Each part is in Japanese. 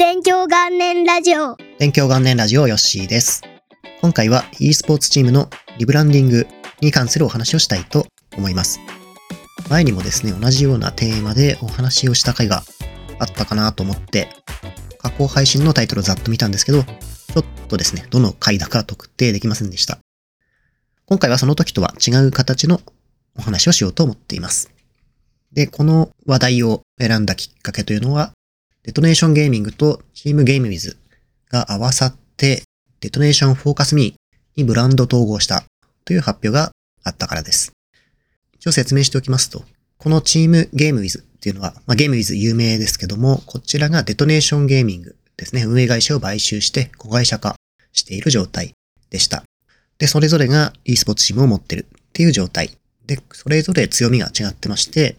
勉強元年ラジオ。勉強元年ラジオヨッシーです。今回は e スポーツチームのリブランディングに関するお話をしたいと思います。前にもですね、同じようなテーマでお話をした回があったかなと思って、過去配信のタイトルをざっと見たんですけど、ちょっとですね、どの回だか特定できませんでした。今回はその時とは違う形のお話をしようと思っています。で、この話題を選んだきっかけというのは、 DetonatioN Gaming と Team GameWith が合わさって、 DetonatioN FocusMe にブランド統合したという発表があったからです。一応説明しておきますと、この Team GameWith っていうのは、まあ、 GameWith 有名ですけども、こちらが DetonatioN Gaming ですね、運営会社を買収して子会社化している状態でした。で、それぞれが e スポーツチームを持ってるっていう状態。で、それぞれ強みが違ってまして、デ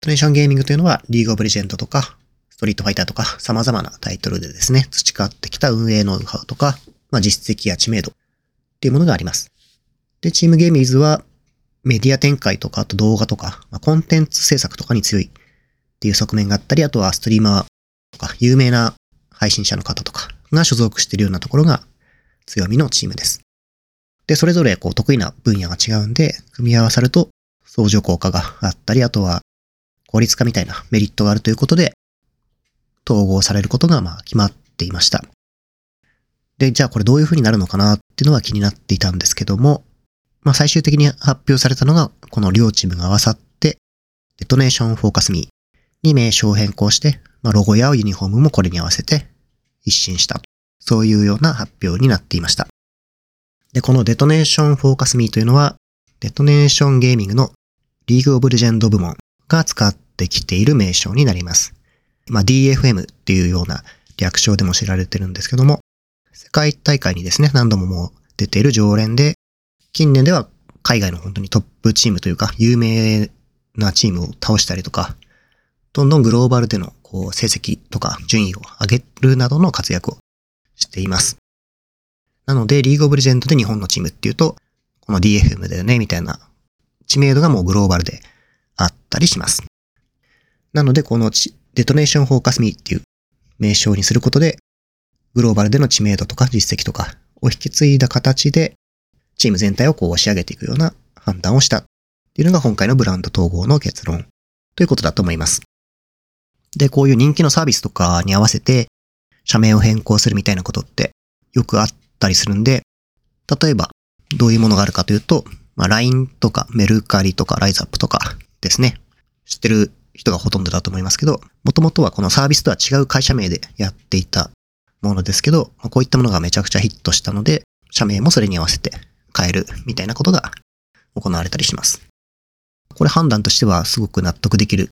トネーションゲーミングというのはリーグオブレジェンドとか、ストリートファイターとか様々なタイトルでですね、培ってきた運営ノウハウとか、まあ、実績や知名度っていうものがあります。で、チームゲームイズはメディア展開とか、あと動画とか、まあ、コンテンツ制作とかに強いっていう側面があったり、あとはストリーマーとか、有名な配信者の方とかが所属しているようなところが強みのチームです。で、それぞれこう得意な分野が違うんで、組み合わさると相乗効果があったり、あとは効率化みたいなメリットがあるということで、統合されることがまあ決まっていました。で、じゃあこれどういう風になるのかなっていうのは気になっていたんですけども、まあ最終的に発表されたのが、この両チームが合わさって、デトネーションフォーカスミーに名称を変更して、まあロゴやユニフォームもこれに合わせて一新した。そういうような発表になっていました。で、この DetonatioN FocusMe というのは、 DetonatioN Gaming の League of Legends 部門が使ってきている名称になります。まあ、DFM っていうような略称でも知られてるんですけども、世界大会にですね、何度ももう出ている常連で、近年では海外の本当にトップチームというか、有名なチームを倒したりとか、どんどんグローバルでのこう成績とか順位を上げるなどの活躍をしています。なので、リーグオブレジェンドで日本のチームっていうと、この DFM だよね、みたいな知名度がもうグローバルであったりします。なので、このデトネーションフォーカスミーっていう名称にすることで、グローバルでの知名度とか実績とかを引き継いだ形で、チーム全体をこう押し上げていくような判断をしたっていうのが今回のブランド統合の結論ということだと思います。で、こういう人気のサービスとかに合わせて、社名を変更するみたいなことってよくあったりするんで、例えばどういうものがあるかというと、まあ、LINE とかメルカリとかライズアップとかですね。知ってる人がほとんどだと思いますけど、もともとはこのサービスとは違う会社名でやっていたものですけど、こういったものがめちゃくちゃヒットしたので、社名もそれに合わせて変えるみたいなことが行われたりします。これ判断としてはすごく納得できる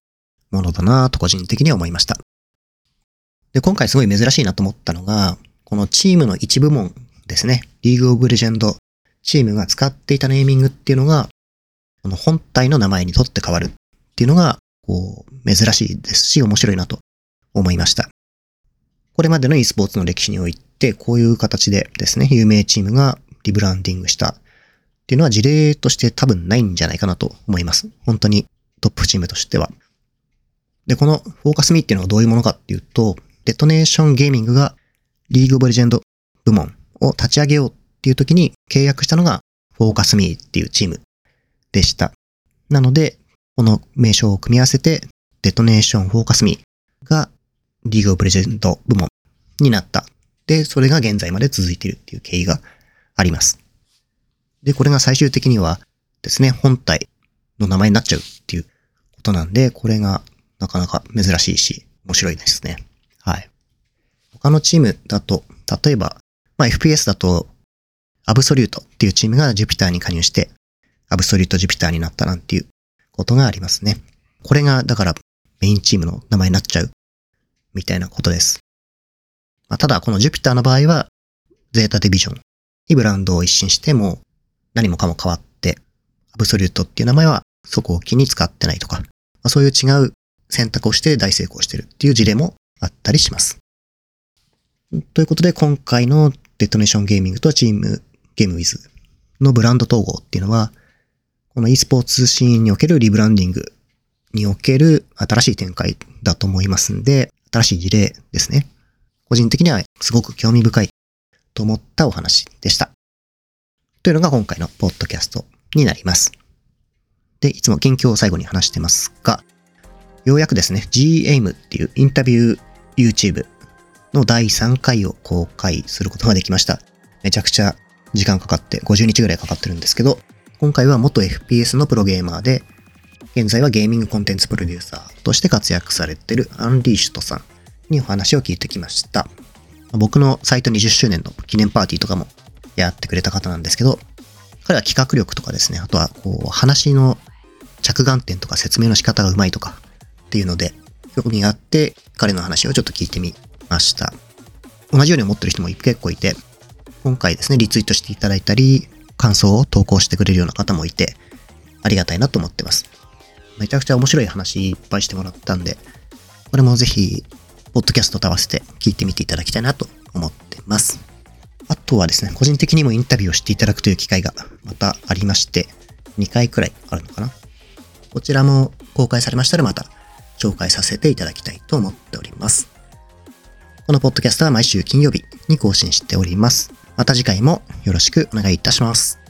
ものだなと個人的には思いました。で、今回すごい珍しいなと思ったのが、このチームの一部門ですね。リーグオブレジェンドチームが使っていたネーミングっていうのが、この本体の名前にとって変わるっていうのが、こう、珍しいですし、面白いなと思いました。これまでの e スポーツの歴史において、こういう形でですね、有名チームがリブランディングしたっていうのは事例として多分ないんじゃないかなと思います。本当にトップチームとしては。で、このフォーカスミーっていうのはどういうものかっていうと、デトネーションゲーミングがリーグオブレジェンド部門を立ち上げようっていう時に契約したのがフォーカスミーっていうチームでした。なので、この名称を組み合わせて、デトネーションフォーカスミがリーグオブレジェンド部門になった。で、それが現在まで続いているっていう経緯があります。で、これが最終的にはですね、本体の名前になっちゃうっていうことなんで、これがなかなか珍しいし、面白いですね。はい。他のチームだと、例えば、まあ、FPS だと、アブソリュートっていうチームがジュピターに加入して、アブソリュートジュピターになったなんていうことがありますね。これが、だから、メインチームの名前になっちゃう、みたいなことです。まあ、ただ、このジュピターの場合は、ゼータディビジョンにブランドを一新しても、何もかも変わって、アブソリュートっていう名前は、そこを気に使ってないとか、まあ、そういう違う選択をして大成功してるっていう事例もあったりします。ということで、今回のデトネーションゲーミングとチームゲームウィズのブランド統合っていうのは、この e スポーツシーンにおけるリブランディングにおける新しい展開だと思いますんで、新しい事例ですね。個人的にはすごく興味深いと思ったお話でした。というのが今回のポッドキャストになります。で、いつも近況を最後に話してますが、ようやくですね、GAM っていうインタビュー YouTube の第3回を公開することができました。めちゃくちゃ時間かかって50日ぐらいかかってるんですけど、今回は元 FPS のプロゲーマーで、現在はゲーミングコンテンツプロデューサーとして活躍されてるアンリーシュトさんにお話を聞いてきました。僕のサイト20周年の記念パーティーとかもやってくれた方なんですけど、彼は企画力とかですね、あとはこう話の着眼点とか説明の仕方がうまいとかっていうので、興味があって彼の話をちょっと聞いてみました。同じように思ってる人も結構いて、今回ですね、リツイートしていただいたり、感想を投稿してくれるような方もいて、ありがたいなと思ってます。めちゃくちゃ面白い話いっぱいしてもらったんで、これもぜひ、ポッドキャストと合わせて聞いてみていただきたいなと思ってます。あとはですね、個人的にもインタビューをしていただくという機会がまたありまして、2回くらいあるのかな。こちらも公開されましたらまた紹介させていただきたいと思っております。このポッドキャストは毎週金曜日に更新しております。また次回もよろしくお願いいたします。